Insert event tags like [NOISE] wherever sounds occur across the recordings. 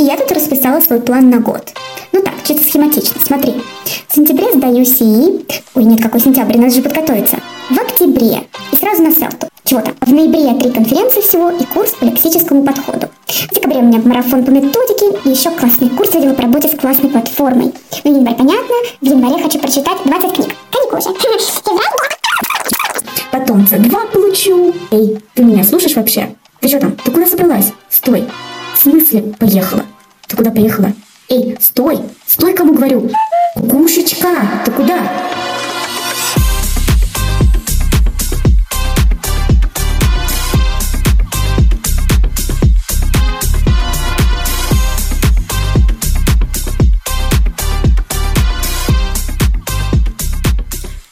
И я тут расписала свой план на год. Ну так, чисто схематично, смотри. В сентябре сдаю СИИ. Ой, нет, какой сентябрь, надо же подготовиться. В октябре. И сразу на селту. Чего там? В ноябре три конференции всего и курс по лексическому подходу. В декабре у меня марафон по методике и еще классный курс видела по работе с классной платформой. Ну, январь понятно. В январе хочу прочитать 20 книг. Каникулы. Потом C2 получу. Эй, ты меня слушаешь вообще? Ты что там? Ты куда собралась? Стой. Смысле поехала? Ты куда поехала? Эй, стой! Стой, кому говорю! Кукушечка, ты куда?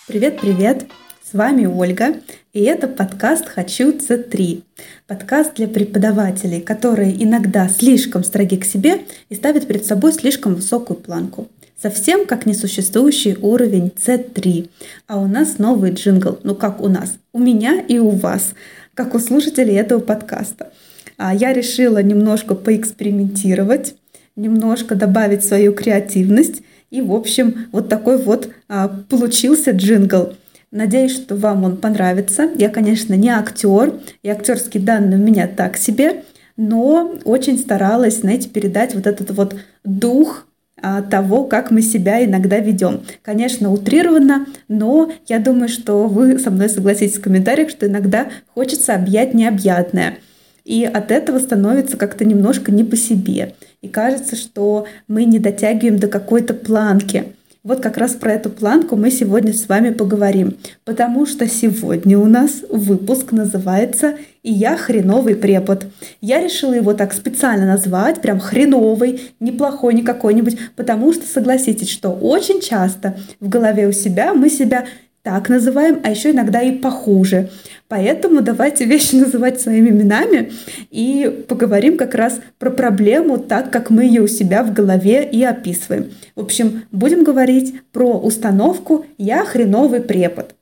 Привет-привет! С вами Ольга, и это подкаст «Хочу С3». Подкаст для преподавателей, которые иногда слишком строги к себе и ставят перед собой слишком высокую планку. Совсем как несуществующий уровень C3. А у нас новый джингл. Ну как у нас? У меня и у вас, как у слушателей этого подкаста. А я решила немножко поэкспериментировать, немножко добавить свою креативность. И, в общем, вот такой вот а, получился джингл – Надеюсь, что вам он понравится. Я, конечно, не актер, и актерские данные у меня так себе, но очень старалась, знаете, передать вот этот вот дух а, того, как мы себя иногда ведем. Конечно, утрированно, но я думаю, что вы со мной согласитесь в комментариях, что иногда хочется объять необъятное. И от этого становится как-то немножко не по себе. И кажется, что мы не дотягиваем до какой-то планки. Вот как раз про эту планку мы сегодня с вами поговорим, потому что сегодня у нас выпуск называется «И я хреновый препод». Я решила его так специально назвать, прям хреновый, неплохой, не какой-нибудь, потому что согласитесь, что очень часто в голове у себя мы себя так называем, а еще иногда и похуже. Поэтому давайте вещи называть своими именами и поговорим как раз про проблему так, как мы ее у себя в голове и описываем. В общем, будем говорить про установку «я хреновый препод».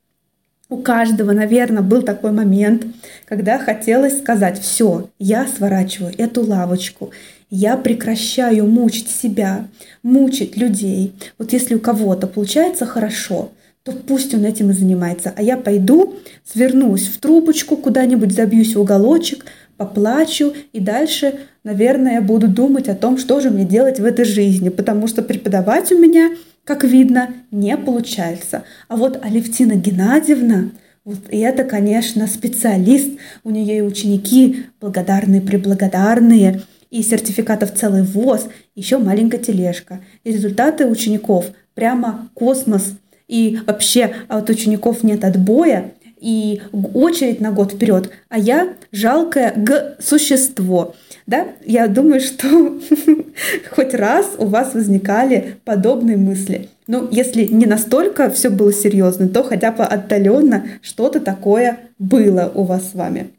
У каждого, наверное, был такой момент, когда хотелось сказать «все, я сворачиваю эту лавочку, я прекращаю мучить себя, мучить людей. Вот если у кого-то получается хорошо, то пусть он этим и занимается. А я пойду, свернусь в трубочку куда-нибудь, забьюсь в уголочек, поплачу и дальше, наверное, буду думать о том, что же мне делать в этой жизни, потому что преподавать у меня, как видно, не получается. А вот Алевтина Геннадьевна, вот и это, конечно, специалист, у нее и ученики благодарные, преблагодарные, и сертификатов целый ВОЗ, еще маленькая тележка. И результаты учеников прямо космос – и вообще от учеников нет отбоя, и очередь на год вперед, а я жалкое г существо. Да? Я думаю, что [LAUGHS] хоть раз у вас возникали подобные мысли. Ну, если не настолько все было серьезно, то хотя бы отдаленно что-то такое было у вас с вами.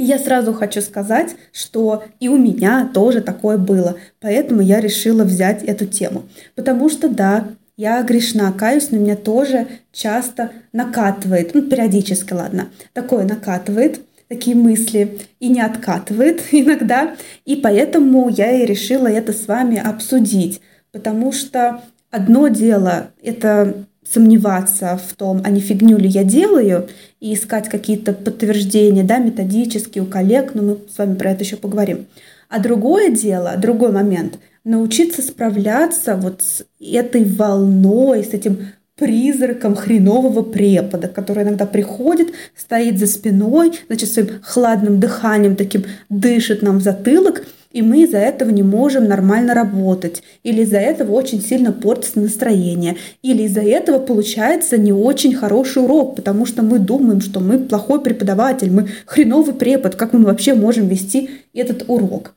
Я сразу хочу сказать, что и у меня тоже такое было. Поэтому я решила взять эту тему. Потому что да, я грешна, каюсь, но меня тоже часто накатывает, ну, периодически, ладно, такое накатывает, такие мысли и не откатывает [LAUGHS] иногда. И поэтому я и решила это с вами обсудить, потому что одно дело — это сомневаться в том, а не фигню ли я делаю, и искать какие-то подтверждения, да, методические у коллег, но мы с вами про это еще поговорим. А другое дело, другой момент, научиться справляться вот с этой волной, с этим призраком хренового препода, который иногда приходит, стоит за спиной, значит, своим хладным дыханием таким дышит нам в затылок, и мы из-за этого не можем нормально работать, или из-за этого очень сильно портится настроение, или из-за этого получается не очень хороший урок, потому что мы думаем, что мы плохой преподаватель, мы хреновый препод, как мы вообще можем вести этот урок.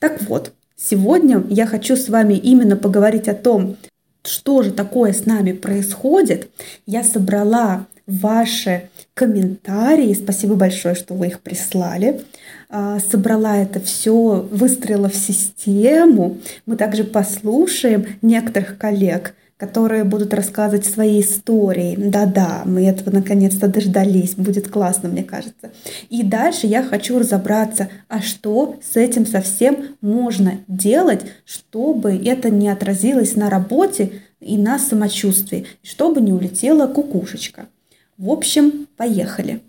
Так вот, Сегодня я хочу с вами именно поговорить о том, что же такое с нами происходит. Я собрала ваши комментарии. Спасибо большое, что вы их прислали. А, собрала это все, выстроила в систему. Мы также послушаем некоторых коллег, которые будут рассказывать свои истории. Да-да, мы этого наконец-то дождались. Будет классно, мне кажется. И дальше я хочу разобраться, а что с этим совсем можно делать, чтобы это не отразилось на работе и на самочувствии, чтобы не улетела кукушечка. В общем, поехали.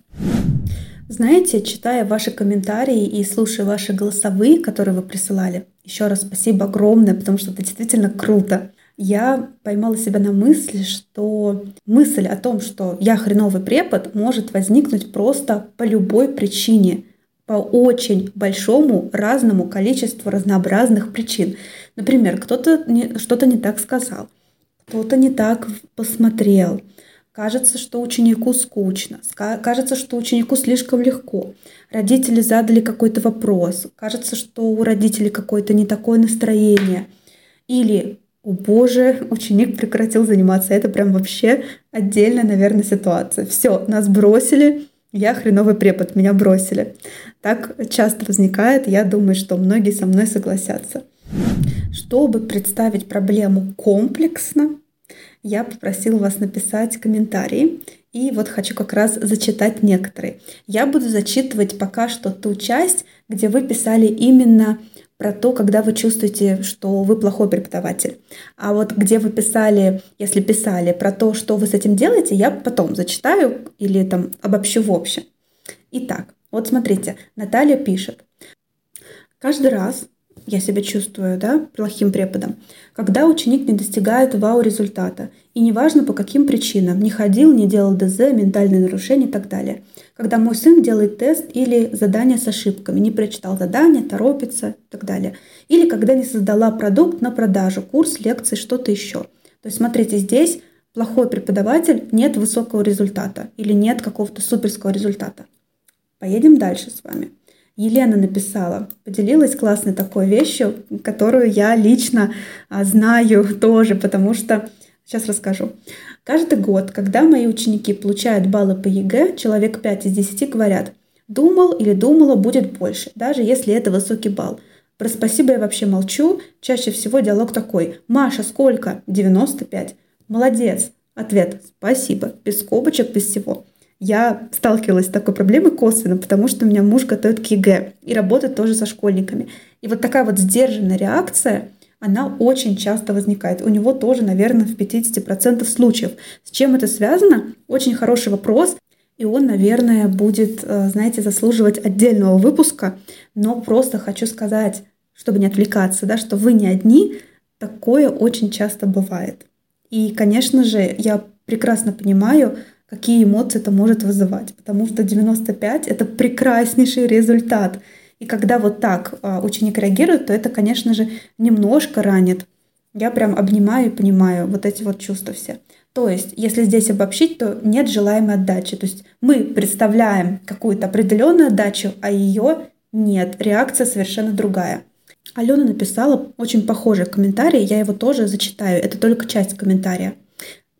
Знаете, читая ваши комментарии и слушая ваши голосовые, которые вы присылали, еще раз спасибо огромное, потому что это действительно круто я поймала себя на мысли, что мысль о том, что я хреновый препод, может возникнуть просто по любой причине, по очень большому разному количеству разнообразных причин. Например, кто-то что-то не так сказал, кто-то не так посмотрел, кажется, что ученику скучно, кажется, что ученику слишком легко, родители задали какой-то вопрос, кажется, что у родителей какое-то не такое настроение, или о боже, ученик прекратил заниматься. Это прям вообще отдельная, наверное, ситуация. Все, нас бросили, я хреновый препод, меня бросили. Так часто возникает, я думаю, что многие со мной согласятся. Чтобы представить проблему комплексно, я попросила вас написать комментарии. И вот хочу как раз зачитать некоторые. Я буду зачитывать пока что ту часть, где вы писали именно про то, когда вы чувствуете, что вы плохой преподаватель. А вот где вы писали, если писали про то, что вы с этим делаете, я потом зачитаю или там обобщу в общем. Итак, вот смотрите, Наталья пишет. Каждый раз, я себя чувствую да, плохим преподом, когда ученик не достигает вау-результата, и неважно по каким причинам, не ходил, не делал ДЗ, ментальные нарушения и так далее. Когда мой сын делает тест или задание с ошибками, не прочитал задание, торопится и так далее. Или когда не создала продукт на продажу, курс, лекции, что-то еще. То есть смотрите, здесь плохой преподаватель, нет высокого результата или нет какого-то суперского результата. Поедем дальше с вами. Елена написала, поделилась классной такой вещью, которую я лично а, знаю тоже, потому что сейчас расскажу. Каждый год, когда мои ученики получают баллы по ЕГЭ, человек 5 из 10 говорят, думал или думала будет больше, даже если это высокий балл. Про спасибо я вообще молчу. Чаще всего диалог такой. Маша, сколько? 95. Молодец. Ответ. Спасибо. Без скобочек, без всего. Я сталкивалась с такой проблемой косвенно, потому что у меня муж готовит к ЕГЭ и работает тоже со школьниками. И вот такая вот сдержанная реакция, она очень часто возникает. У него тоже, наверное, в 50% случаев. С чем это связано? Очень хороший вопрос. И он, наверное, будет, э, знаете, заслуживать отдельного выпуска. Но просто хочу сказать, чтобы не отвлекаться, да, что вы не одни, такое очень часто бывает. И, конечно же, я прекрасно понимаю, какие эмоции это может вызывать, потому что 95 — это прекраснейший результат. И когда вот так а, ученик реагирует, то это, конечно же, немножко ранит. Я прям обнимаю и понимаю вот эти вот чувства все. То есть, если здесь обобщить, то нет желаемой отдачи. То есть мы представляем какую-то определенную отдачу, а ее нет. Реакция совершенно другая. Алена написала очень похожий комментарий, я его тоже зачитаю. Это только часть комментария.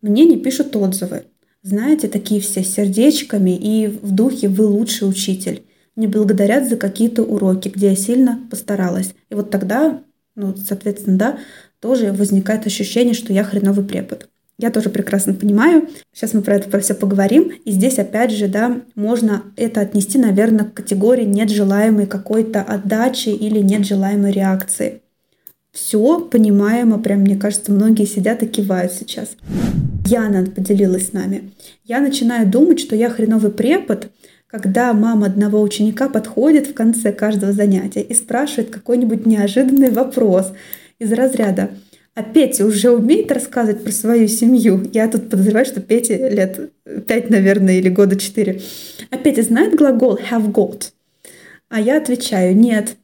Мне не пишут отзывы. Знаете, такие все сердечками и в духе «вы лучший учитель». Не благодарят за какие-то уроки, где я сильно постаралась. И вот тогда, ну, соответственно, да, тоже возникает ощущение, что я хреновый препод. Я тоже прекрасно понимаю. Сейчас мы про это про все поговорим. И здесь опять же, да, можно это отнести, наверное, к категории нет желаемой какой-то отдачи или нет желаемой реакции. Все понимаемо, прям, мне кажется, многие сидят и кивают сейчас. Яна поделилась с нами. Я начинаю думать, что я хреновый препод, когда мама одного ученика подходит в конце каждого занятия и спрашивает какой-нибудь неожиданный вопрос из разряда а Петя уже умеет рассказывать про свою семью? Я тут подозреваю, что Пете лет пять, наверное, или года четыре. А Петя знает глагол have got? А я отвечаю, нет.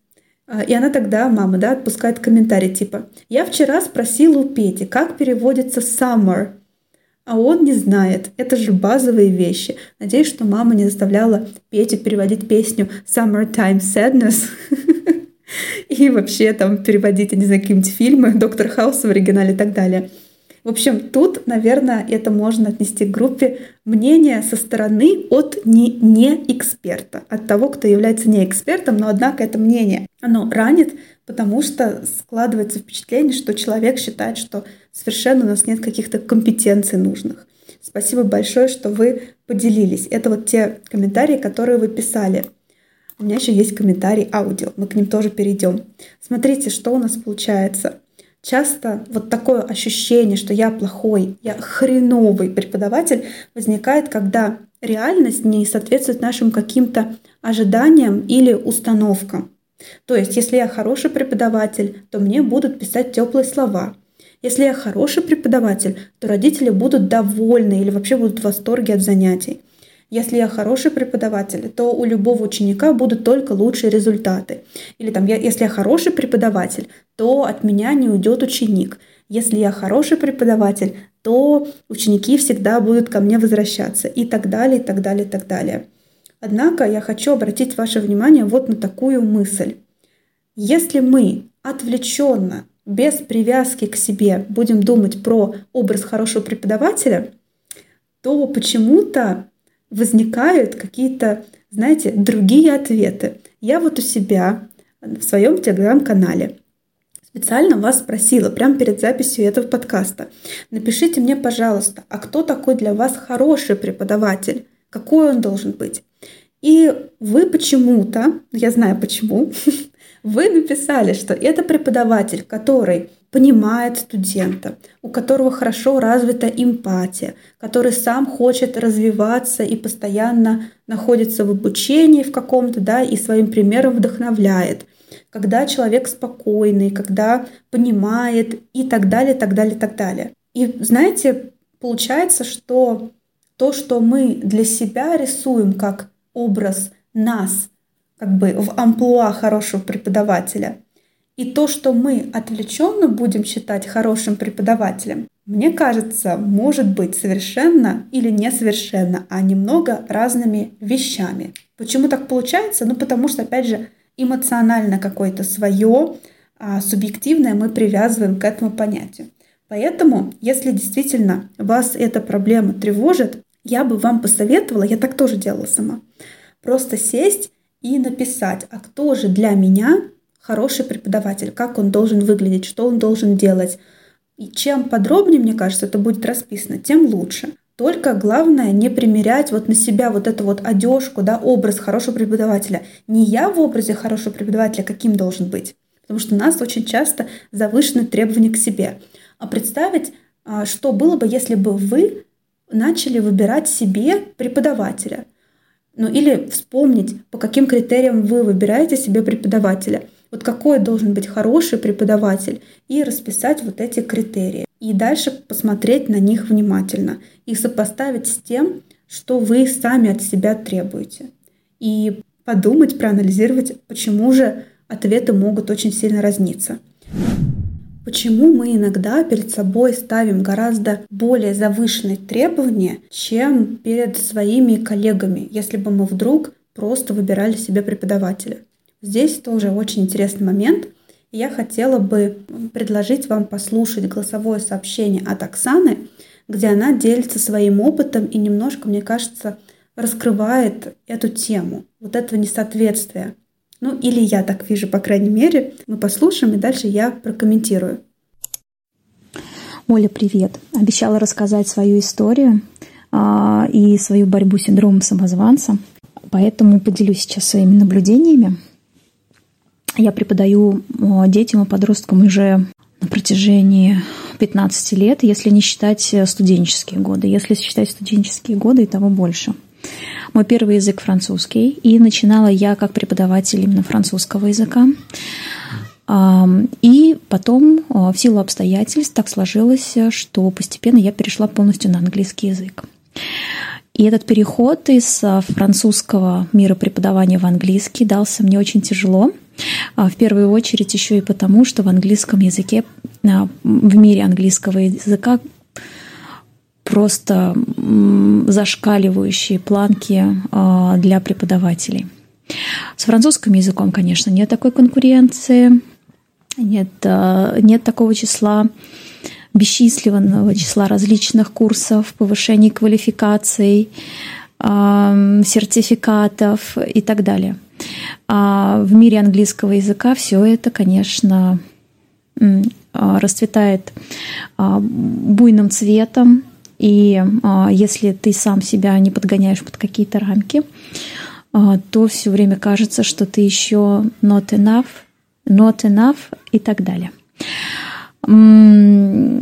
А, и она тогда, мама, да, отпускает комментарий типа «Я вчера спросила у Пети, как переводится summer?» А он не знает. Это же базовые вещи. Надеюсь, что мама не заставляла Петю переводить песню «Summertime Sadness» [LAUGHS] и вообще там переводить, я не знаю, какие-нибудь фильмы «Доктор Хаус» в оригинале и так далее – в общем, тут, наверное, это можно отнести к группе мнения со стороны от не, не эксперта, от того, кто является не экспертом, но однако это мнение. Оно ранит, потому что складывается впечатление, что человек считает, что совершенно у нас нет каких-то компетенций нужных. Спасибо большое, что вы поделились. Это вот те комментарии, которые вы писали. У меня еще есть комментарий аудио, мы к ним тоже перейдем. Смотрите, что у нас получается. Часто вот такое ощущение, что я плохой, я хреновый преподаватель, возникает, когда реальность не соответствует нашим каким-то ожиданиям или установкам. То есть, если я хороший преподаватель, то мне будут писать теплые слова. Если я хороший преподаватель, то родители будут довольны или вообще будут в восторге от занятий. Если я хороший преподаватель, то у любого ученика будут только лучшие результаты. Или там, я, если я хороший преподаватель, то от меня не уйдет ученик. Если я хороший преподаватель, то ученики всегда будут ко мне возвращаться и так далее, и так далее, и так далее. Однако я хочу обратить ваше внимание вот на такую мысль. Если мы отвлеченно, без привязки к себе будем думать про образ хорошего преподавателя, то почему-то возникают какие-то, знаете, другие ответы. Я вот у себя в своем телеграм-канале специально вас спросила прямо перед записью этого подкаста. Напишите мне, пожалуйста, а кто такой для вас хороший преподаватель? Какой он должен быть? И вы почему-то, я знаю почему, [LAUGHS] вы написали, что это преподаватель, который понимает студента, у которого хорошо развита эмпатия, который сам хочет развиваться и постоянно находится в обучении в каком-то, да, и своим примером вдохновляет. Когда человек спокойный, когда понимает и так далее, так далее, так далее. И знаете, получается, что то, что мы для себя рисуем как образ нас, как бы в амплуа хорошего преподавателя – и то, что мы отвлеченно будем считать хорошим преподавателем, мне кажется, может быть совершенно или несовершенно, а немного разными вещами. Почему так получается? Ну, потому что, опять же, эмоционально какое-то свое, а субъективное мы привязываем к этому понятию. Поэтому, если действительно вас эта проблема тревожит, я бы вам посоветовала, я так тоже делала сама, просто сесть и написать, а кто же для меня хороший преподаватель, как он должен выглядеть, что он должен делать. И чем подробнее, мне кажется, это будет расписано, тем лучше. Только главное не примерять вот на себя вот эту вот одежку, да, образ хорошего преподавателя. Не я в образе хорошего преподавателя каким должен быть. Потому что у нас очень часто завышены требования к себе. А представить, а, что было бы, если бы вы начали выбирать себе преподавателя. Ну или вспомнить, по каким критериям вы выбираете себе преподавателя – вот какой должен быть хороший преподаватель, и расписать вот эти критерии. И дальше посмотреть на них внимательно и сопоставить с тем, что вы сами от себя требуете. И подумать, проанализировать, почему же ответы могут очень сильно разниться. Почему мы иногда перед собой ставим гораздо более завышенные требования, чем перед своими коллегами, если бы мы вдруг просто выбирали себе преподавателя? Здесь тоже очень интересный момент. Я хотела бы предложить вам послушать голосовое сообщение от Оксаны, где она делится своим опытом и немножко, мне кажется, раскрывает эту тему, вот этого несоответствия. Ну, или я так вижу, по крайней мере. Мы послушаем, и дальше я прокомментирую. Оля, привет. Обещала рассказать свою историю а, и свою борьбу с синдромом самозванца. Поэтому поделюсь сейчас своими наблюдениями. Я преподаю детям и подросткам уже на протяжении 15 лет, если не считать студенческие годы. Если считать студенческие годы, и того больше. Мой первый язык французский, и начинала я как преподаватель именно французского языка. И потом, в силу обстоятельств, так сложилось, что постепенно я перешла полностью на английский язык. И этот переход из э, французского мира преподавания в английский дался мне очень тяжело – а, в первую очередь еще и потому, что в английском языке, а, в мире английского языка просто зашкаливающие планки а, для преподавателей. С французским языком, конечно, нет такой конкуренции, нет, нет такого числа бесчисленного числа различных курсов, повышения квалификаций, сертификатов и так далее – А в мире английского языка все это, конечно, а, расцветает а, буйным цветом, и а, если ты сам себя не подгоняешь под какие-то рамки, то все время кажется, что ты еще not enough, not enough и так далее. Помогает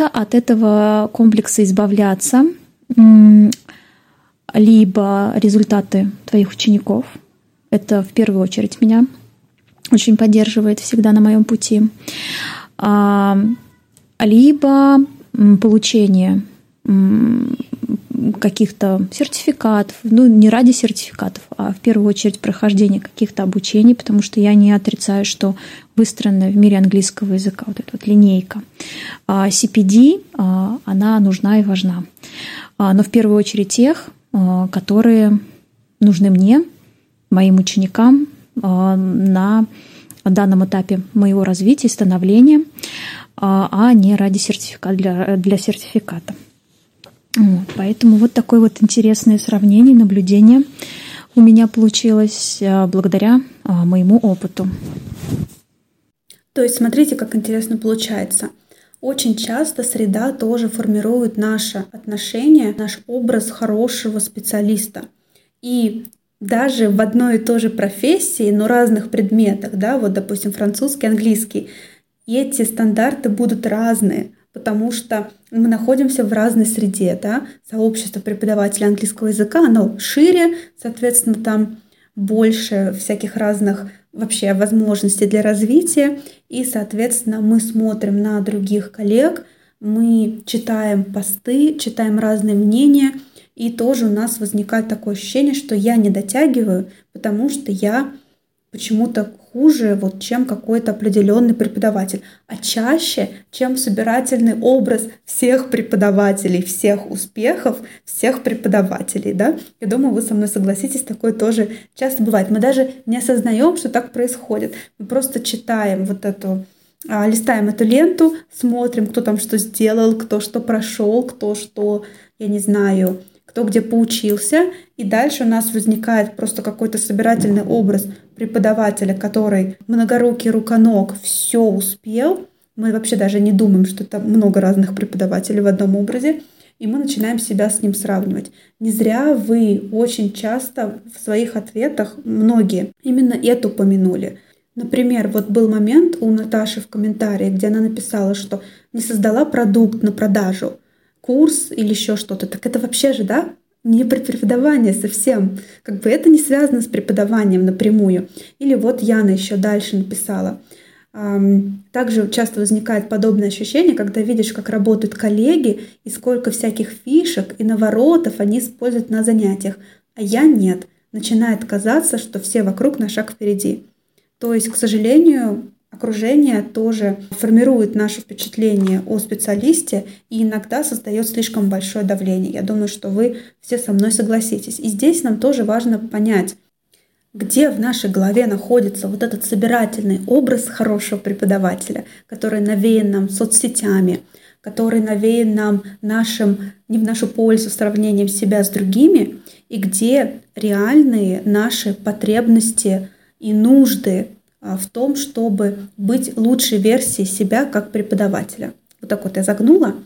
от этого комплекса избавляться либо результаты твоих учеников. Это в первую очередь меня очень поддерживает всегда на моем пути. Либо получение каких-то сертификатов, ну не ради сертификатов, а в первую очередь прохождение каких-то обучений, потому что я не отрицаю, что выстроена в мире английского языка вот эта вот линейка. А CPD, а, она нужна и важна. А, но в первую очередь тех, которые нужны мне, моим ученикам на данном этапе моего развития и становления, а не ради сертификата, для, для сертификата. Вот, поэтому вот такое вот интересное сравнение, наблюдение у меня получилось а, благодаря а, моему опыту. То есть смотрите, как интересно получается. Очень часто среда тоже формирует наше отношение, наш образ хорошего специалиста. И даже в одной и той же профессии, но разных предметах, да, вот, допустим, французский, английский, эти стандарты будут разные потому что мы находимся в разной среде, да, сообщество преподавателей английского языка, оно шире, соответственно, там больше всяких разных вообще возможностей для развития, и, соответственно, мы смотрим на других коллег, мы читаем посты, читаем разные мнения, и тоже у нас возникает такое ощущение, что я не дотягиваю, потому что я почему-то хуже, вот, чем какой-то определенный преподаватель, а чаще, чем собирательный образ всех преподавателей, всех успехов, всех преподавателей. Да? Я думаю, вы со мной согласитесь, такое тоже часто бывает. Мы даже не осознаем, что так происходит. Мы просто читаем вот эту а, листаем эту ленту, смотрим, кто там что сделал, кто что прошел, кто что, я не знаю, кто где поучился, и дальше у нас возникает просто какой-то собирательный образ преподавателя, который многорукий руконог все успел. Мы вообще даже не думаем, что это много разных преподавателей в одном образе, и мы начинаем себя с ним сравнивать. Не зря вы очень часто в своих ответах, многие, именно это упомянули. Например, вот был момент у Наташи в комментарии, где она написала, что не создала продукт на продажу, курс или еще что-то, так это вообще же, да, не про преподавание совсем. Как бы это не связано с преподаванием напрямую. Или вот Яна еще дальше написала. Также часто возникает подобное ощущение, когда видишь, как работают коллеги и сколько всяких фишек и наворотов они используют на занятиях, а я нет. Начинает казаться, что все вокруг на шаг впереди. То есть, к сожалению, окружение тоже формирует наше впечатление о специалисте и иногда создает слишком большое давление. Я думаю, что вы все со мной согласитесь. И здесь нам тоже важно понять, где в нашей голове находится вот этот собирательный образ хорошего преподавателя, который навеян нам соцсетями, который навеян нам нашим, не в нашу пользу сравнением себя с другими, и где реальные наши потребности и нужды в том, чтобы быть лучшей версией себя как преподавателя. Вот так вот я загнула.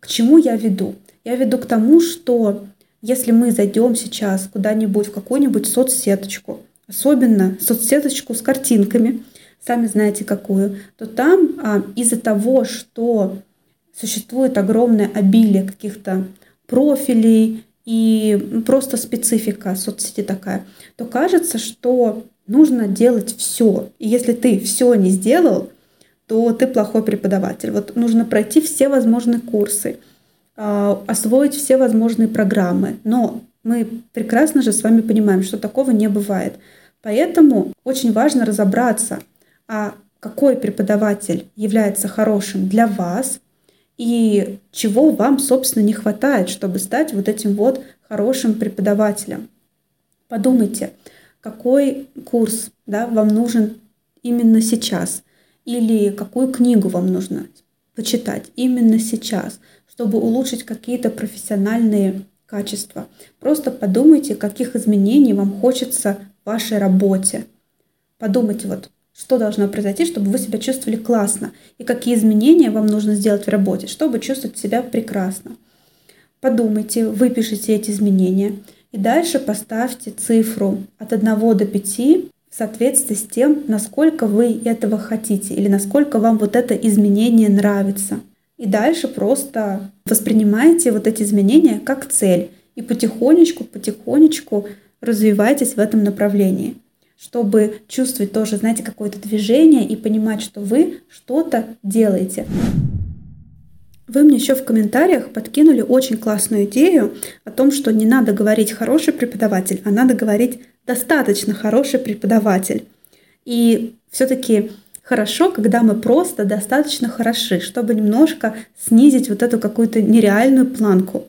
К чему я веду? Я веду к тому, что если мы зайдем сейчас куда-нибудь в какую-нибудь соцсеточку, особенно соцсеточку с картинками, сами знаете какую, то там а, из-за того, что существует огромное обилие каких-то профилей и просто специфика соцсети такая, то кажется, что нужно делать все. И если ты все не сделал, то ты плохой преподаватель. Вот нужно пройти все возможные курсы, а, освоить все возможные программы. Но мы прекрасно же с вами понимаем, что такого не бывает. Поэтому очень важно разобраться, а какой преподаватель является хорошим для вас и чего вам, собственно, не хватает, чтобы стать вот этим вот хорошим преподавателем. Подумайте, какой курс да, вам нужен именно сейчас, или какую книгу вам нужно почитать именно сейчас, чтобы улучшить какие-то профессиональные качества. Просто подумайте, каких изменений вам хочется в вашей работе. Подумайте, вот что должно произойти, чтобы вы себя чувствовали классно, и какие изменения вам нужно сделать в работе, чтобы чувствовать себя прекрасно. Подумайте, выпишите эти изменения и дальше поставьте цифру от 1 до 5 в соответствии с тем, насколько вы этого хотите или насколько вам вот это изменение нравится. И дальше просто воспринимайте вот эти изменения как цель и потихонечку, потихонечку развивайтесь в этом направлении чтобы чувствовать тоже, знаете, какое-то движение и понимать, что вы что-то делаете. Вы мне еще в комментариях подкинули очень классную идею о том, что не надо говорить хороший преподаватель, а надо говорить достаточно хороший преподаватель. И все-таки хорошо, когда мы просто достаточно хороши, чтобы немножко снизить вот эту какую-то нереальную планку.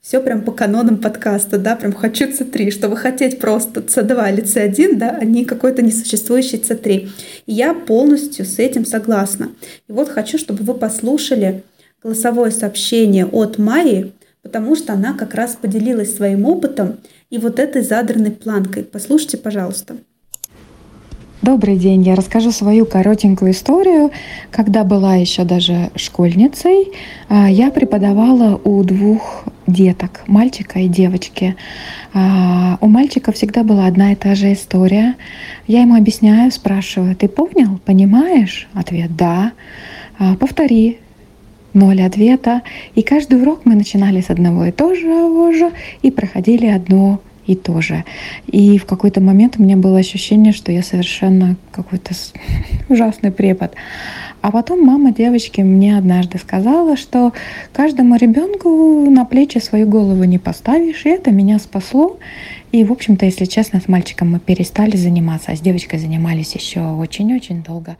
Все прям по канонам подкаста, да, прям хочу C3, чтобы хотеть просто C2 или C1, да, а не какой-то несуществующий C3. И я полностью с этим согласна. И вот хочу, чтобы вы послушали голосовое сообщение от Майи, потому что она как раз поделилась своим опытом и вот этой задранной планкой. Послушайте, пожалуйста. Добрый день. Я расскажу свою коротенькую историю. Когда была еще даже школьницей, а, я преподавала у двух деток, мальчика и девочки. А, у мальчика всегда была одна и та же история. Я ему объясняю, спрашиваю, ты понял, понимаешь? Ответ «да». А, повтори, ноль ответа. И каждый урок мы начинали с одного и того же и проходили одно и тоже. И в какой-то момент у меня было ощущение, что я совершенно какой-то [LAUGHS] ужасный препод. А потом мама девочки мне однажды сказала, что каждому ребенку на плечи свою голову не поставишь, и это меня спасло. И, в общем-то, если честно, с мальчиком мы перестали заниматься, а с девочкой занимались еще очень-очень долго.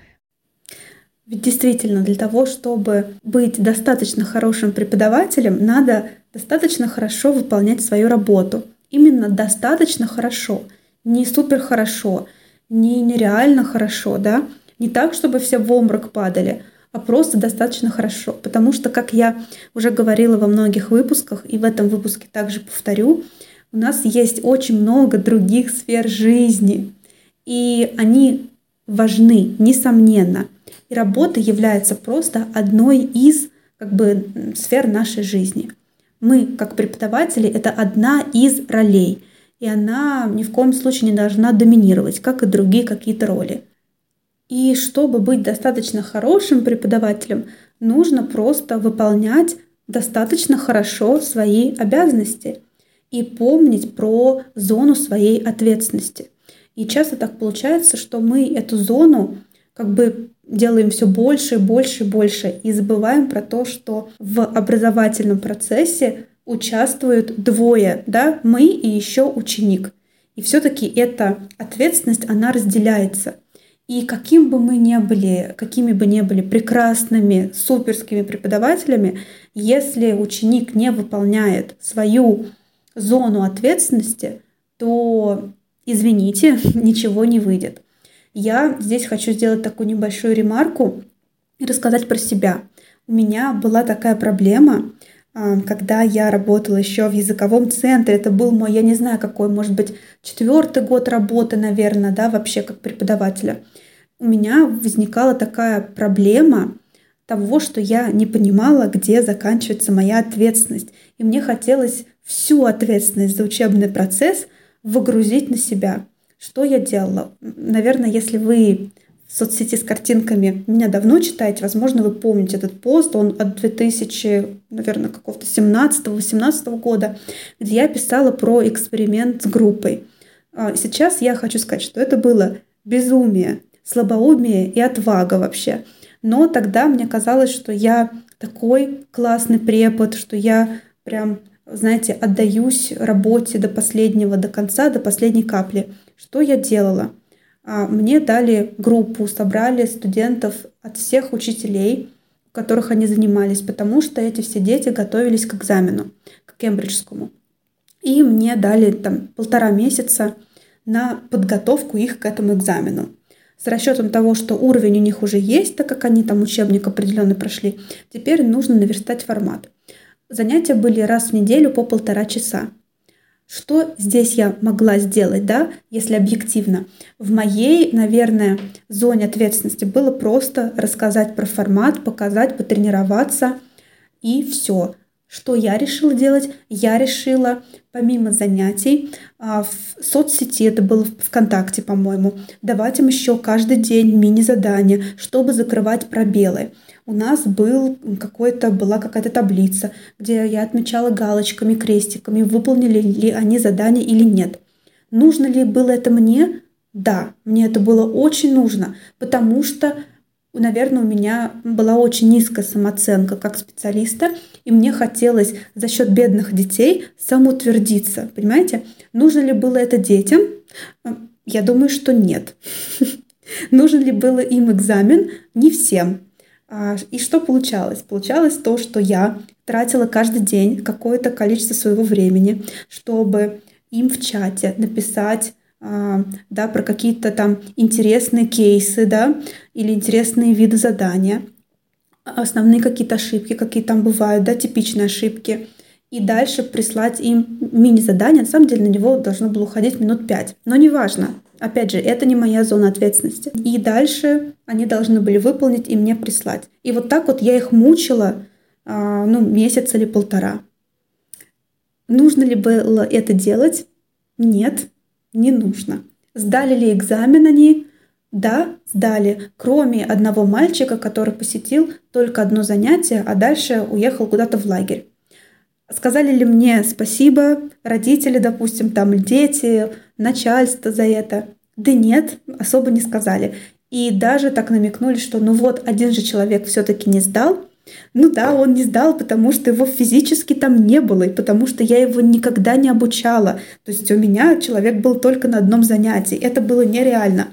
Ведь действительно, для того, чтобы быть достаточно хорошим преподавателем, надо достаточно хорошо выполнять свою работу именно достаточно хорошо, не супер хорошо, не нереально хорошо, да, не так, чтобы все в обморок падали, а просто достаточно хорошо. Потому что, как я уже говорила во многих выпусках, и в этом выпуске также повторю, у нас есть очень много других сфер жизни, и они важны, несомненно. И работа является просто одной из как бы, сфер нашей жизни. Мы, как преподаватели, это одна из ролей, и она ни в коем случае не должна доминировать, как и другие какие-то роли. И чтобы быть достаточно хорошим преподавателем, нужно просто выполнять достаточно хорошо свои обязанности и помнить про зону своей ответственности. И часто так получается, что мы эту зону как бы делаем все больше и больше и больше и забываем про то, что в образовательном процессе участвуют двое, да, мы и еще ученик. И все-таки эта ответственность, она разделяется. И каким бы мы ни были, какими бы ни были прекрасными, суперскими преподавателями, если ученик не выполняет свою зону ответственности, то, извините, [LAUGHS] ничего не выйдет. Я здесь хочу сделать такую небольшую ремарку и рассказать про себя. У меня была такая проблема, а, когда я работала еще в языковом центре. Это был мой, я не знаю, какой, может быть, четвертый год работы, наверное, да, вообще как преподавателя. У меня возникала такая проблема того, что я не понимала, где заканчивается моя ответственность. И мне хотелось всю ответственность за учебный процесс выгрузить на себя. Что я делала? Наверное, если вы в соцсети с картинками меня давно читаете, возможно, вы помните этот пост, он от 2000, наверное, какого-то 17-18 года, где я писала про эксперимент с группой. А сейчас я хочу сказать, что это было безумие, слабоумие и отвага вообще. Но тогда мне казалось, что я такой классный препод, что я прям знаете, отдаюсь работе до последнего, до конца, до последней капли. Что я делала? А, мне дали группу, собрали студентов от всех учителей, у которых они занимались, потому что эти все дети готовились к экзамену, к кембриджскому. И мне дали там полтора месяца на подготовку их к этому экзамену. С расчетом того, что уровень у них уже есть, так как они там учебник определенный прошли, теперь нужно наверстать формат. Занятия были раз в неделю по полтора часа. Что здесь я могла сделать, да, если объективно? В моей, наверное, зоне ответственности было просто рассказать про формат, показать, потренироваться и все. Что я решила делать? Я решила, помимо занятий, а, в соцсети, это было ВКонтакте, по-моему, давать им еще каждый день мини-задания, чтобы закрывать пробелы. У нас был какой-то, была какая-то таблица, где я отмечала галочками, крестиками, выполнили ли они задание или нет. Нужно ли было это мне? Да, мне это было очень нужно, потому что наверное, у меня была очень низкая самооценка как специалиста, и мне хотелось за счет бедных детей самоутвердиться. Понимаете? Нужно ли было это детям? Я думаю, что нет. [LAUGHS] Нужен ли было им экзамен? Не всем. А, и что получалось? Получалось то, что я тратила каждый день какое-то количество своего времени, чтобы им в чате написать да, про какие-то там интересные кейсы, да, или интересные виды задания, основные какие-то ошибки, какие там бывают, да, типичные ошибки, и дальше прислать им мини-задание. На самом деле на него должно было уходить минут пять, но неважно. Опять же, это не моя зона ответственности. И дальше они должны были выполнить и мне прислать. И вот так вот я их мучила, а, ну, месяц или полтора. Нужно ли было это делать? Нет не нужно. Сдали ли экзамен они? Да, сдали. Кроме одного мальчика, который посетил только одно занятие, а дальше уехал куда-то в лагерь. Сказали ли мне спасибо родители, допустим, там дети, начальство за это? Да нет, особо не сказали. И даже так намекнули, что ну вот один же человек все-таки не сдал, ну да, он не сдал, потому что его физически там не было, и потому что я его никогда не обучала. То есть у меня человек был только на одном занятии. Это было нереально.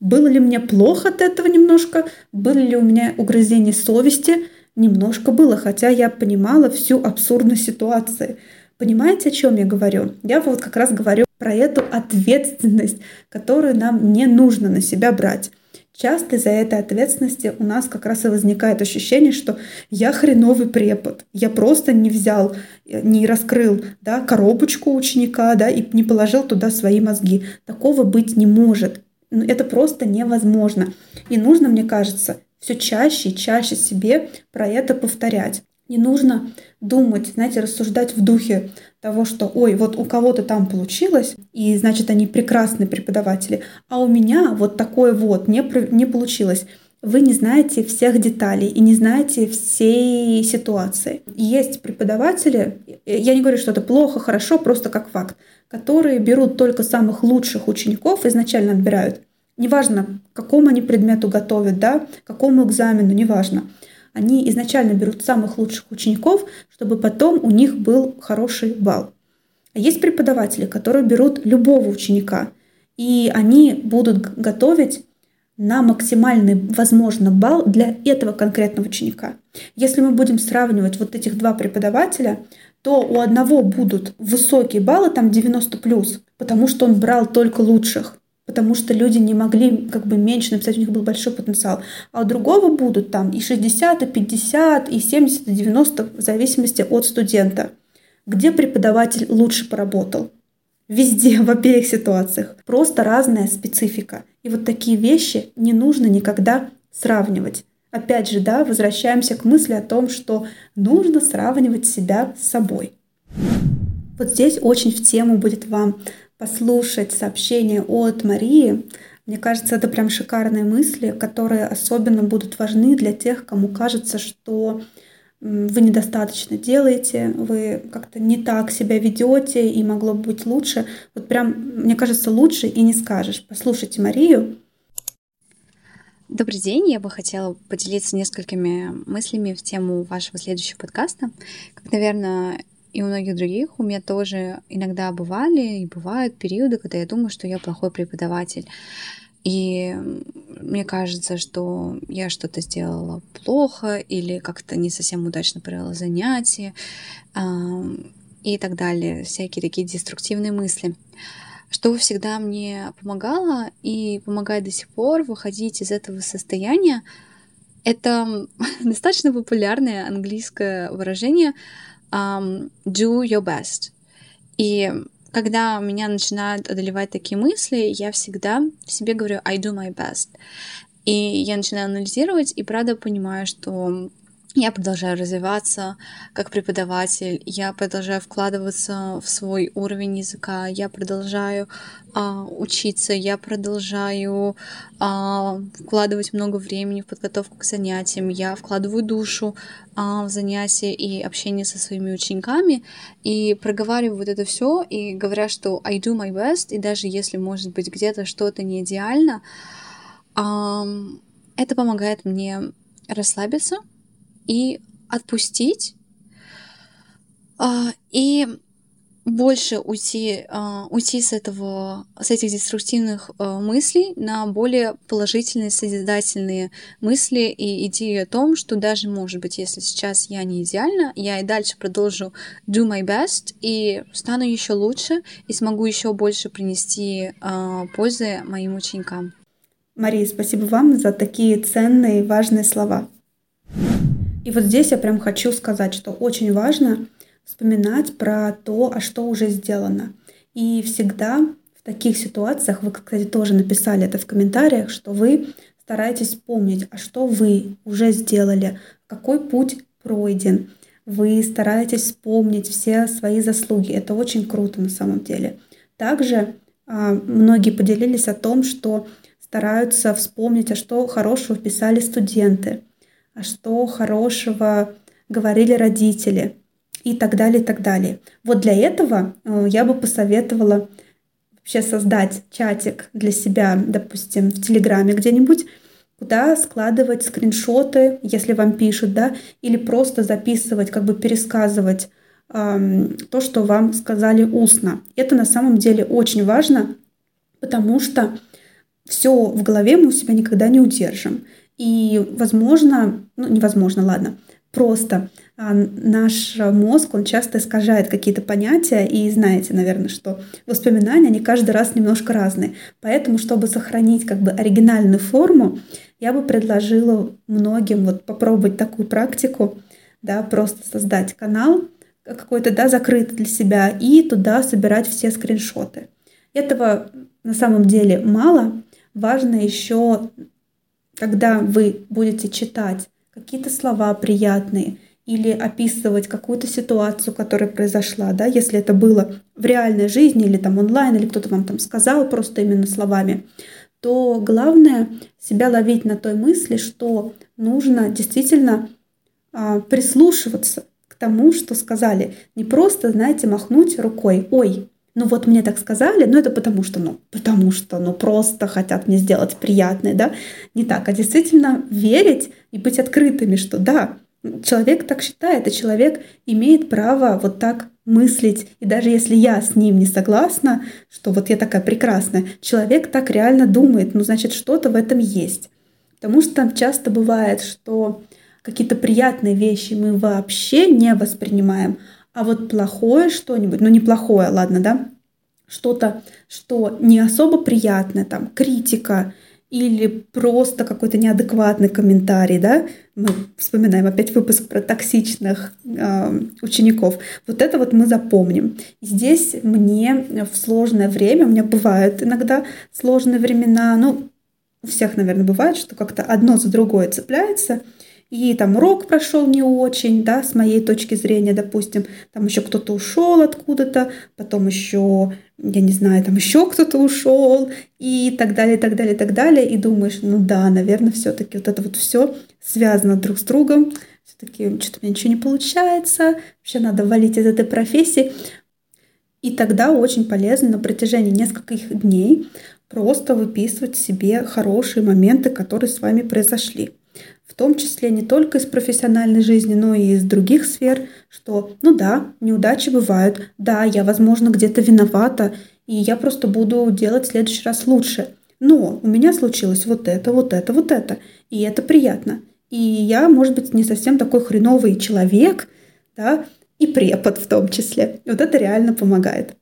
Было ли мне плохо от этого немножко? Были ли у меня угрызения совести? Немножко было, хотя я понимала всю абсурдность ситуации. Понимаете, о чем я говорю? Я вот как раз говорю про эту ответственность, которую нам не нужно на себя брать. Часто из-за этой ответственности у нас как раз и возникает ощущение, что я хреновый препод, я просто не взял, не раскрыл да, коробочку ученика да, и не положил туда свои мозги. Такого быть не может. Ну, это просто невозможно. И нужно, мне кажется, все чаще и чаще себе про это повторять. Не нужно думать, знаете, рассуждать в духе того, что, ой, вот у кого-то там получилось, и значит, они прекрасные преподаватели, а у меня вот такое вот не, не получилось. Вы не знаете всех деталей и не знаете всей ситуации. Есть преподаватели, я не говорю, что это плохо, хорошо, просто как факт, которые берут только самых лучших учеников, изначально отбирают. Неважно, к какому они предмету готовят, да, к какому экзамену, неважно они изначально берут самых лучших учеников, чтобы потом у них был хороший балл. А есть преподаватели, которые берут любого ученика, и они будут готовить на максимальный, возможно, балл для этого конкретного ученика. Если мы будем сравнивать вот этих два преподавателя, то у одного будут высокие баллы, там 90 плюс, потому что он брал только лучших потому что люди не могли как бы меньше написать, у них был большой потенциал. А у другого будут там и 60, и 50, и 70, и 90, в зависимости от студента. Где преподаватель лучше поработал? Везде, [LAUGHS] в обеих ситуациях. Просто разная специфика. И вот такие вещи не нужно никогда сравнивать. Опять же, да, возвращаемся к мысли о том, что нужно сравнивать себя с собой. Вот здесь очень в тему будет вам послушать сообщение от Марии. Мне кажется, это прям шикарные мысли, которые особенно будут важны для тех, кому кажется, что вы недостаточно делаете, вы как-то не так себя ведете и могло бы быть лучше. Вот прям, мне кажется, лучше и не скажешь. Послушайте Марию. Добрый день, я бы хотела поделиться несколькими мыслями в тему вашего следующего подкаста. Как, наверное, и у многих других у меня тоже иногда бывали и бывают периоды, когда я думаю, что я плохой преподаватель. И мне кажется, что я что-то сделала плохо или как-то не совсем удачно провела занятие и так далее. Всякие такие деструктивные мысли. Что всегда мне помогало и помогает до сих пор выходить из этого состояния, это [LAUGHS] достаточно популярное английское выражение um, do your best. И когда меня начинают одолевать такие мысли, я всегда себе говорю I do my best. И я начинаю анализировать, и правда понимаю, что я продолжаю развиваться как преподаватель, я продолжаю вкладываться в свой уровень языка, я продолжаю а, учиться, я продолжаю а, вкладывать много времени в подготовку к занятиям, я вкладываю душу а, в занятия и общение со своими учениками, и проговариваю вот это все, и говоря, что I do my best, и даже если, может быть, где-то что-то не идеально, а, это помогает мне расслабиться, и отпустить, а, и больше уйти, а, уйти с этого, с этих деструктивных а, мыслей на более положительные, созидательные мысли и идею о том, что даже, может быть, если сейчас я не идеальна, я и дальше продолжу do my best и стану еще лучше и смогу еще больше принести пользы моим ученикам. Мария, спасибо вам за такие ценные и важные слова. И вот здесь я прям хочу сказать, что очень важно вспоминать про то, а что уже сделано. И всегда в таких ситуациях, вы, кстати, тоже написали это в комментариях, что вы стараетесь вспомнить, а что вы уже сделали, какой путь пройден. Вы стараетесь вспомнить все свои заслуги. Это очень круто на самом деле. Также а, многие поделились о том, что стараются вспомнить, а что хорошего писали студенты – что хорошего говорили родители и так далее, и так далее. Вот для этого э, я бы посоветовала вообще создать чатик для себя, допустим, в Телеграме где-нибудь, куда складывать скриншоты, если вам пишут, да, или просто записывать, как бы пересказывать эм, то, что вам сказали устно. Это на самом деле очень важно, потому что все в голове мы у себя никогда не удержим. И, возможно, ну, невозможно, ладно, просто а, наш мозг, он часто искажает какие-то понятия, и знаете, наверное, что воспоминания, они каждый раз немножко разные. Поэтому, чтобы сохранить как бы оригинальную форму, я бы предложила многим вот попробовать такую практику, да, просто создать канал какой-то, да, закрытый для себя, и туда собирать все скриншоты. Этого на самом деле мало. Важно еще когда вы будете читать какие-то слова приятные или описывать какую-то ситуацию, которая произошла, да, если это было в реальной жизни или там онлайн, или кто-то вам там сказал просто именно словами, то главное себя ловить на той мысли, что нужно действительно а, прислушиваться к тому, что сказали. Не просто, знаете, махнуть рукой, ой, ну вот мне так сказали, ну это потому что, ну, потому что, ну просто хотят мне сделать приятное, да, не так, а действительно верить и быть открытыми, что да, человек так считает, и человек имеет право вот так мыслить, и даже если я с ним не согласна, что вот я такая прекрасная, человек так реально думает, ну значит что-то в этом есть. Потому что часто бывает, что какие-то приятные вещи мы вообще не воспринимаем, а вот плохое что-нибудь, ну не плохое, ладно, да, что-то, что не особо приятное, там, критика или просто какой-то неадекватный комментарий, да, мы вспоминаем опять выпуск про токсичных э, учеников. Вот это вот мы запомним. Здесь мне в сложное время, у меня бывают иногда сложные времена, ну, у всех, наверное, бывает, что как-то одно за другое цепляется, и там урок прошел не очень, да, с моей точки зрения, допустим, там еще кто-то ушел откуда-то, потом еще, я не знаю, там еще кто-то ушел, и так далее, так далее, так далее, и думаешь, ну да, наверное, все-таки вот это вот все связано друг с другом, все-таки что-то у меня ничего не получается, вообще надо валить из этой профессии. И тогда очень полезно на протяжении нескольких дней просто выписывать себе хорошие моменты, которые с вами произошли том числе не только из профессиональной жизни, но и из других сфер, что, ну да, неудачи бывают, да, я, возможно, где-то виновата, и я просто буду делать в следующий раз лучше. Но у меня случилось вот это, вот это, вот это, и это приятно. И я, может быть, не совсем такой хреновый человек, да, и препод в том числе. Вот это реально помогает.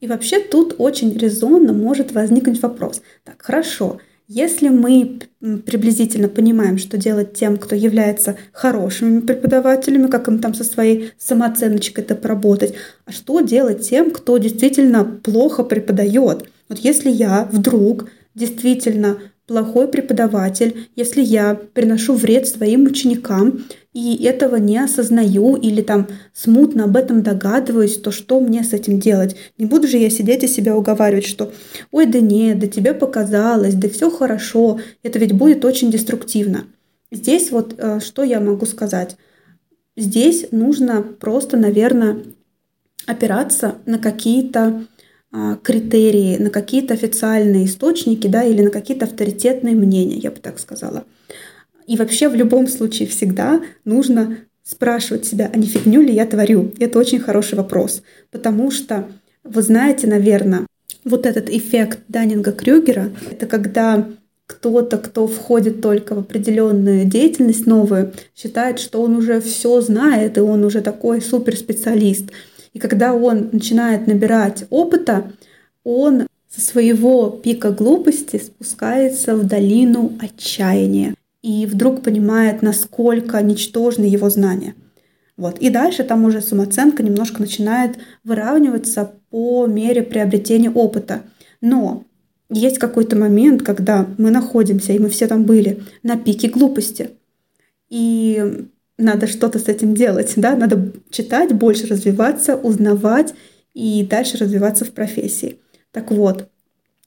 И вообще тут очень резонно может возникнуть вопрос. Так, хорошо, Если мы приблизительно понимаем, что делать тем, кто является хорошими преподавателями, как им там со своей самооценочкой это поработать, а что делать тем, кто действительно плохо преподает. Вот если я вдруг действительно плохой преподаватель, если я приношу вред своим ученикам и этого не осознаю или там смутно об этом догадываюсь, то что мне с этим делать? Не буду же я сидеть и себя уговаривать, что ой, да нет, да тебе показалось, да все хорошо, это ведь будет очень деструктивно. Здесь вот э, что я могу сказать? Здесь нужно просто, наверное, опираться на какие-то а, критерии, на какие-то официальные источники, да, или на какие-то авторитетные мнения, я бы так сказала. И вообще в любом случае всегда нужно спрашивать себя, а не фигню ли я творю? Это очень хороший вопрос, потому что вы знаете, наверное, вот этот эффект Даннинга-Крюгера, это когда кто-то, кто входит только в определенную деятельность новую, считает, что он уже все знает, и он уже такой суперспециалист. И когда он начинает набирать опыта, он со своего пика глупости спускается в долину отчаяния и вдруг понимает, насколько ничтожны его знания. Вот. И дальше там уже самооценка немножко начинает выравниваться по мере приобретения опыта. Но есть какой-то момент, когда мы находимся, и мы все там были, на пике глупости. И надо что-то с этим делать, да, надо читать, больше развиваться, узнавать и дальше развиваться в профессии. Так вот,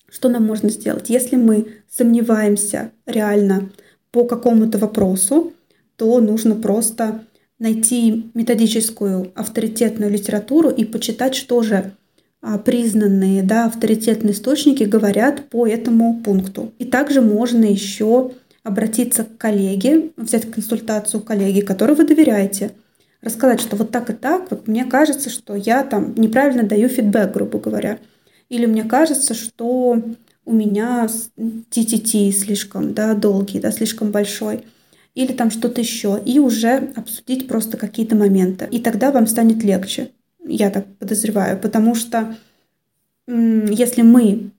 что нам можно сделать? Если мы сомневаемся реально по какому-то вопросу, то нужно просто найти методическую авторитетную литературу и почитать, что же а, признанные да, авторитетные источники говорят по этому пункту. И также можно еще обратиться к коллеге, взять консультацию коллеги, которой вы доверяете, рассказать, что вот так и так, вот мне кажется, что я там неправильно даю фидбэк, грубо говоря, или мне кажется, что у меня TTT слишком да, долгий, да, слишком большой, или там что-то еще, и уже обсудить просто какие-то моменты. И тогда вам станет легче, я так подозреваю, потому что если мы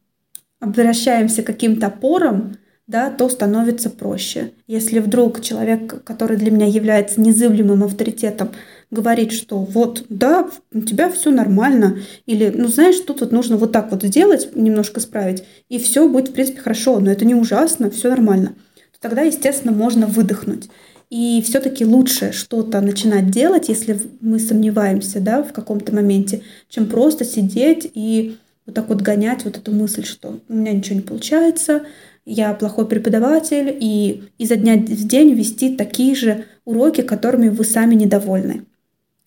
обращаемся к каким-то опорам, да, то становится проще. Если вдруг человек, который для меня является незыблемым авторитетом, говорит, что вот, да, у тебя все нормально, или, ну, знаешь, тут нужно вот так вот сделать, немножко исправить, и все будет, в принципе, хорошо, но это не ужасно, все нормально, то тогда, естественно, можно выдохнуть. И все-таки лучше что-то начинать делать, если мы сомневаемся да, в каком-то моменте, чем просто сидеть и вот так вот гонять вот эту мысль, что у меня ничего не получается, я плохой преподаватель, и изо дня в день вести такие же уроки, которыми вы сами недовольны.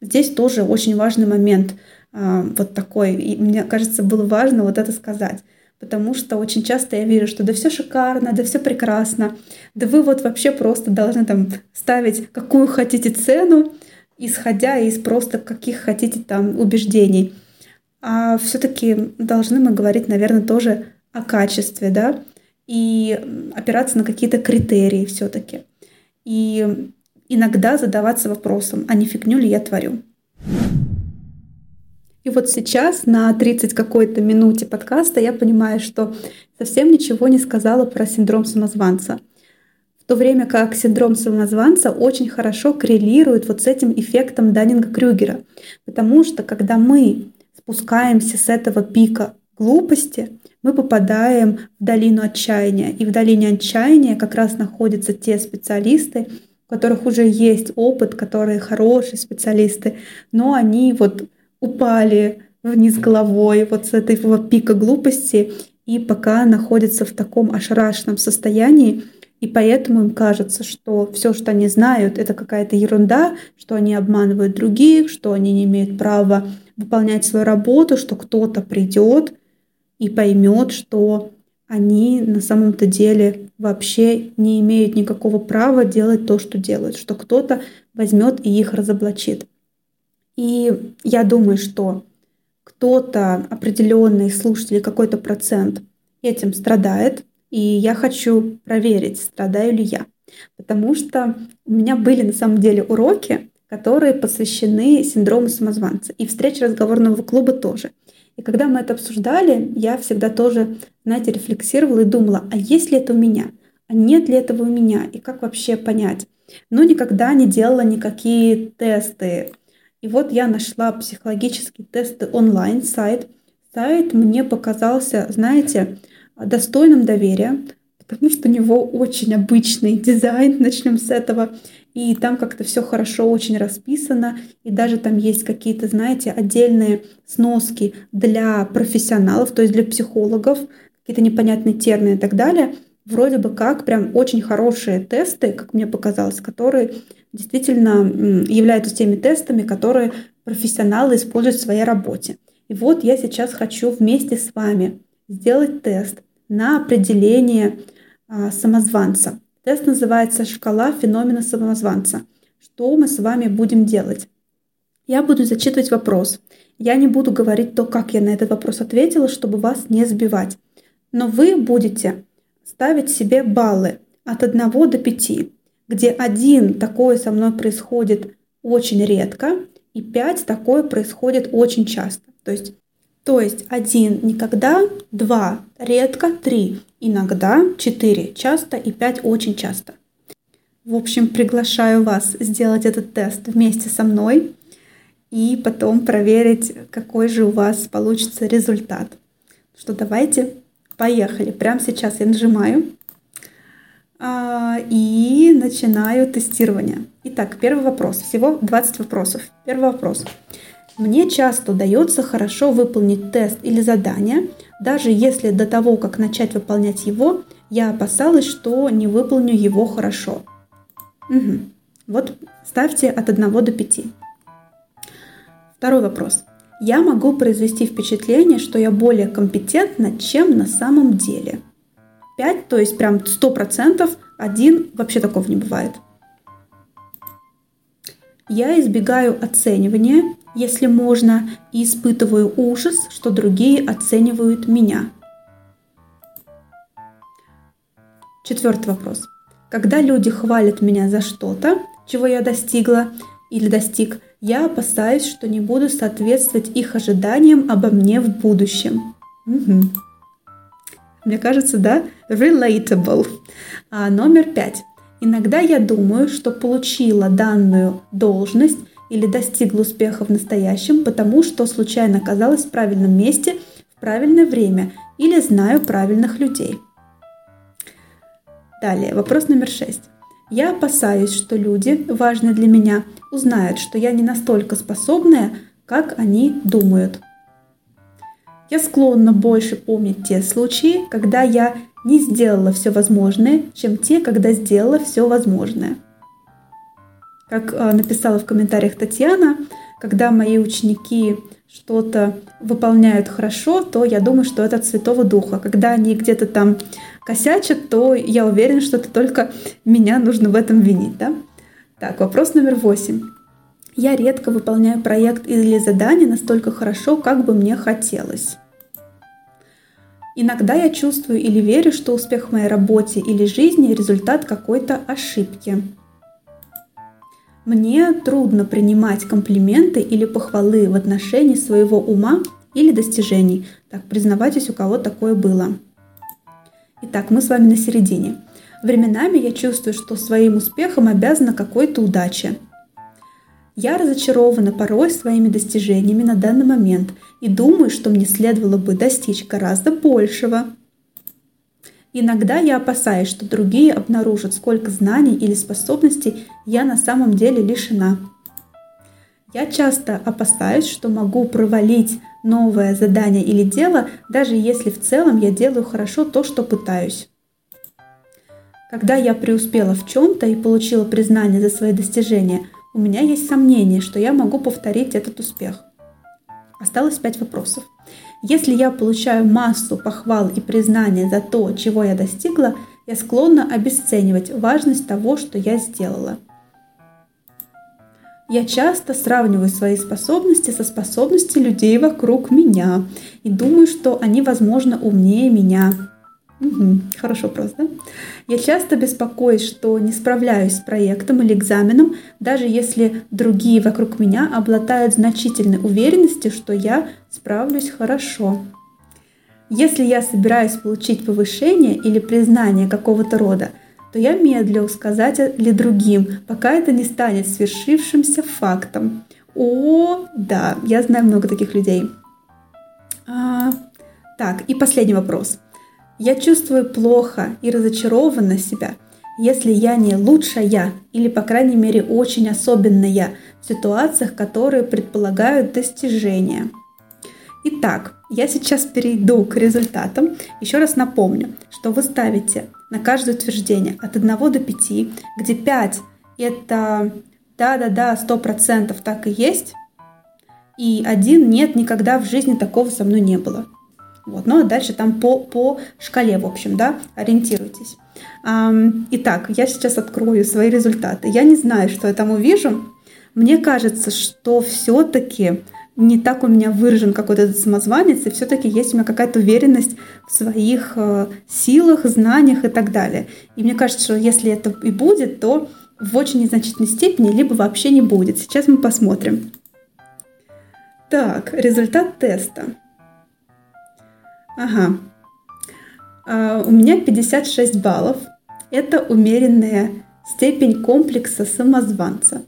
Здесь тоже очень важный момент а, вот такой, и мне кажется, было важно вот это сказать. Потому что очень часто я вижу, что да все шикарно, да все прекрасно, да вы вот вообще просто должны там ставить какую хотите цену, исходя из просто каких хотите там убеждений. А все-таки должны мы говорить, наверное, тоже о качестве, да, и опираться на какие-то критерии все-таки. И иногда задаваться вопросом, а не фигню ли я творю. И вот сейчас на 30 какой-то минуте подкаста я понимаю, что совсем ничего не сказала про синдром самозванца. В то время как синдром самозванца очень хорошо коррелирует вот с этим эффектом Даннинга-Крюгера. Потому что когда мы спускаемся с этого пика глупости, мы попадаем в долину отчаяния. И в долине отчаяния как раз находятся те специалисты, которых уже есть опыт, которые хорошие специалисты, но они вот упали вниз головой вот с этого пика глупости и пока находятся в таком ошарашенном состоянии, и поэтому им кажется, что все, что они знают, это какая-то ерунда, что они обманывают других, что они не имеют права выполнять свою работу, что кто-то придет и поймет, что они на самом-то деле вообще не имеют никакого права делать то, что делают, что кто-то возьмет и их разоблачит. И я думаю, что кто-то определенный слушатель, какой-то процент этим страдает, и я хочу проверить, страдаю ли я. Потому что у меня были на самом деле уроки, которые посвящены синдрому самозванца. И встречи разговорного клуба тоже. И когда мы это обсуждали, я всегда тоже, знаете, рефлексировала и думала, а есть ли это у меня? А нет ли этого у меня? И как вообще понять? Но никогда не делала никакие тесты. И вот я нашла психологические тесты онлайн сайт. Сайт мне показался, знаете, достойным доверия, потому что у него очень обычный дизайн, [LAUGHS] начнем с этого. И там как-то все хорошо, очень расписано. И даже там есть какие-то, знаете, отдельные сноски для профессионалов, то есть для психологов, какие-то непонятные термины и так далее. Вроде бы как прям очень хорошие тесты, как мне показалось, которые действительно являются теми тестами, которые профессионалы используют в своей работе. И вот я сейчас хочу вместе с вами сделать тест на определение самозванца. Тест называется «Шкала феномена самозванца». Что мы с вами будем делать? Я буду зачитывать вопрос. Я не буду говорить то, как я на этот вопрос ответила, чтобы вас не сбивать. Но вы будете ставить себе баллы от 1 до 5, где один такое со мной происходит очень редко, и 5 такое происходит очень часто. То есть то есть один никогда, два редко, три иногда, четыре часто и пять очень часто. В общем, приглашаю вас сделать этот тест вместе со мной и потом проверить, какой же у вас получится результат. Что давайте, поехали. Прямо сейчас я нажимаю а, и начинаю тестирование. Итак, первый вопрос. Всего 20 вопросов. Первый вопрос. Мне часто удается хорошо выполнить тест или задание, даже если до того, как начать выполнять его, я опасалась, что не выполню его хорошо. Угу. Вот ставьте от 1 до 5. Второй вопрос. Я могу произвести впечатление, что я более компетентна, чем на самом деле. 5, то есть прям 100%, один вообще такого не бывает. Я избегаю оценивания если можно, и испытываю ужас, что другие оценивают меня. Четвертый вопрос. Когда люди хвалят меня за что-то, чего я достигла или достиг, я опасаюсь, что не буду соответствовать их ожиданиям обо мне в будущем. Угу. Мне кажется, да, relatable. А, номер пять. Иногда я думаю, что получила данную должность или достигла успеха в настоящем, потому что случайно оказалась в правильном месте в правильное время или знаю правильных людей. Далее, вопрос номер шесть. Я опасаюсь, что люди, важные для меня, узнают, что я не настолько способная, как они думают. Я склонна больше помнить те случаи, когда я не сделала все возможное, чем те, когда сделала все возможное – как э, написала в комментариях Татьяна, когда мои ученики что-то выполняют хорошо, то я думаю, что это от Святого Духа. Когда они где-то там косячат, то я уверена, что это только меня нужно в этом винить. Да? Так, вопрос номер восемь. Я редко выполняю проект или задание настолько хорошо, как бы мне хотелось. Иногда я чувствую или верю, что успех в моей работе или жизни – результат какой-то ошибки. Мне трудно принимать комплименты или похвалы в отношении своего ума или достижений. Так, признавайтесь, у кого такое было. Итак, мы с вами на середине. Временами я чувствую, что своим успехом обязана какой-то удаче. Я разочарована порой своими достижениями на данный момент и думаю, что мне следовало бы достичь гораздо большего. Иногда я опасаюсь, что другие обнаружат, сколько знаний или способностей я на самом деле лишена. Я часто опасаюсь, что могу провалить новое задание или дело, даже если в целом я делаю хорошо то, что пытаюсь. Когда я преуспела в чем-то и получила признание за свои достижения, у меня есть сомнение, что я могу повторить этот успех. Осталось пять вопросов. Если я получаю массу похвал и признания за то, чего я достигла, я склонна обесценивать важность того, что я сделала. Я часто сравниваю свои способности со способностями людей вокруг меня и думаю, что они, возможно, умнее меня. Угу, хороший вопрос, да? Я часто беспокоюсь, что не справляюсь с проектом или экзаменом, даже если другие вокруг меня обладают значительной уверенностью, что я справлюсь хорошо. Если я собираюсь получить повышение или признание какого-то рода, то я медлю сказать ли другим, пока это не станет свершившимся фактом. О, да, я знаю много таких людей. А, так, и последний вопрос. Я чувствую плохо и разочарованно себя, если я не лучшая или, по крайней мере, очень особенная в ситуациях, которые предполагают достижения. Итак, я сейчас перейду к результатам. Еще раз напомню, что вы ставите на каждое утверждение от 1 до 5, где 5 это да-да-да, 100% так и есть, и один нет, никогда в жизни такого со мной не было. Вот. Ну а дальше там по, по шкале, в общем, да, ориентируйтесь. Итак, я сейчас открою свои результаты. Я не знаю, что я там увижу. Мне кажется, что все-таки не так у меня выражен какой-то этот самозванец, и все-таки есть у меня какая-то уверенность в своих э, силах, знаниях и так далее. И мне кажется, что если это и будет, то в очень незначительной степени, либо вообще не будет. Сейчас мы посмотрим. Так, результат теста. Ага. А, у меня 56 баллов. Это умеренная степень комплекса самозванца.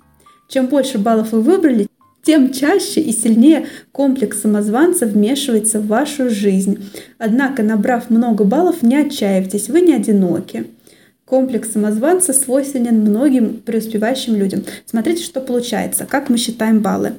Чем больше баллов вы выбрали, тем чаще и сильнее комплекс самозванца вмешивается в вашу жизнь. Однако, набрав много баллов, не отчаивайтесь, вы не одиноки. Комплекс самозванца свойственен многим преуспевающим людям. Смотрите, что получается, как мы считаем баллы.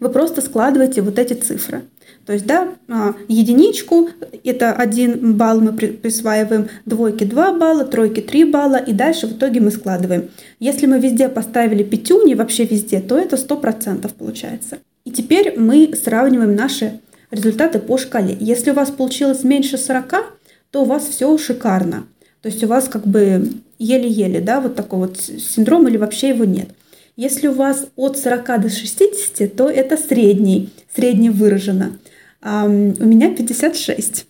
Вы просто складываете вот эти цифры. То есть, да, а, единичку – это один балл мы присваиваем, двойки – 2 балла, тройки – 3 балла, и дальше в итоге мы складываем. Если мы везде поставили пятюни, вообще везде, то это 100% получается. И теперь мы сравниваем наши результаты по шкале. Если у вас получилось меньше 40, то у вас все шикарно. То есть у вас как бы еле-еле, да, вот такой вот синдром или вообще его нет. Если у вас от 40 до 60, то это средний, средне выражено у меня 56.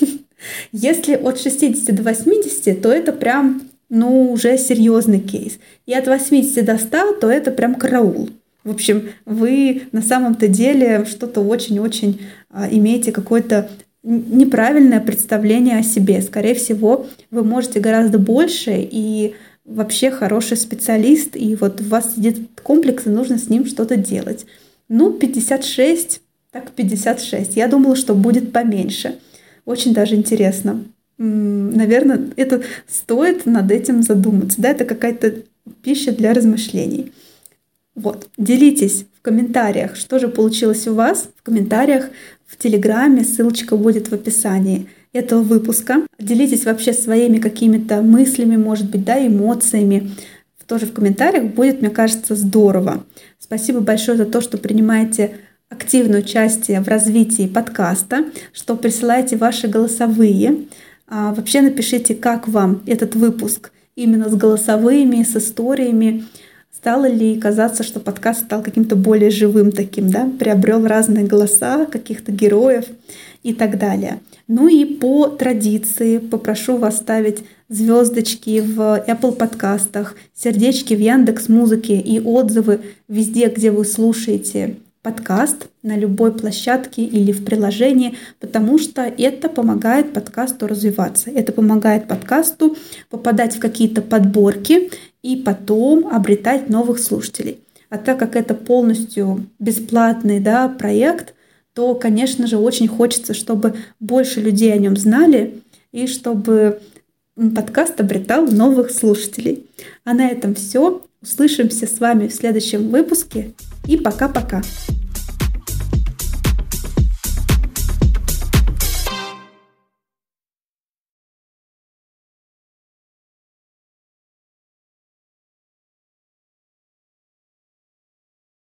[LAUGHS] Если от 60 до 80, то это прям, ну, уже серьезный кейс. И от 80 до 100, то это прям караул. В общем, вы на самом-то деле что-то очень-очень а, имеете какое-то неправильное представление о себе. Скорее всего, вы можете гораздо больше и вообще хороший специалист, и вот у вас сидит комплекс, и нужно с ним что-то делать. Ну, 56 так, 56. Я думала, что будет поменьше. Очень даже интересно. Наверное, это стоит над этим задуматься. Да, это какая-то пища для размышлений. Вот, делитесь в комментариях, что же получилось у вас. В комментариях в Телеграме, ссылочка будет в описании этого выпуска. Делитесь вообще своими какими-то мыслями, может быть, да, эмоциями. Тоже в комментариях будет, мне кажется, здорово. Спасибо большое за то, что принимаете активное участие в развитии подкаста, что присылаете ваши голосовые. А, вообще напишите, как вам этот выпуск именно с голосовыми, с историями. Стало ли казаться, что подкаст стал каким-то более живым таким, да, приобрел разные голоса каких-то героев и так далее. Ну и по традиции попрошу вас ставить звездочки в Apple подкастах, сердечки в Яндекс Музыке и отзывы везде, где вы слушаете подкаст на любой площадке или в приложении, потому что это помогает подкасту развиваться. Это помогает подкасту попадать в какие-то подборки и потом обретать новых слушателей. А так как это полностью бесплатный да, проект, то, конечно же, очень хочется, чтобы больше людей о нем знали и чтобы подкаст обретал новых слушателей. А на этом все. Услышимся с вами в следующем выпуске и пока-пока.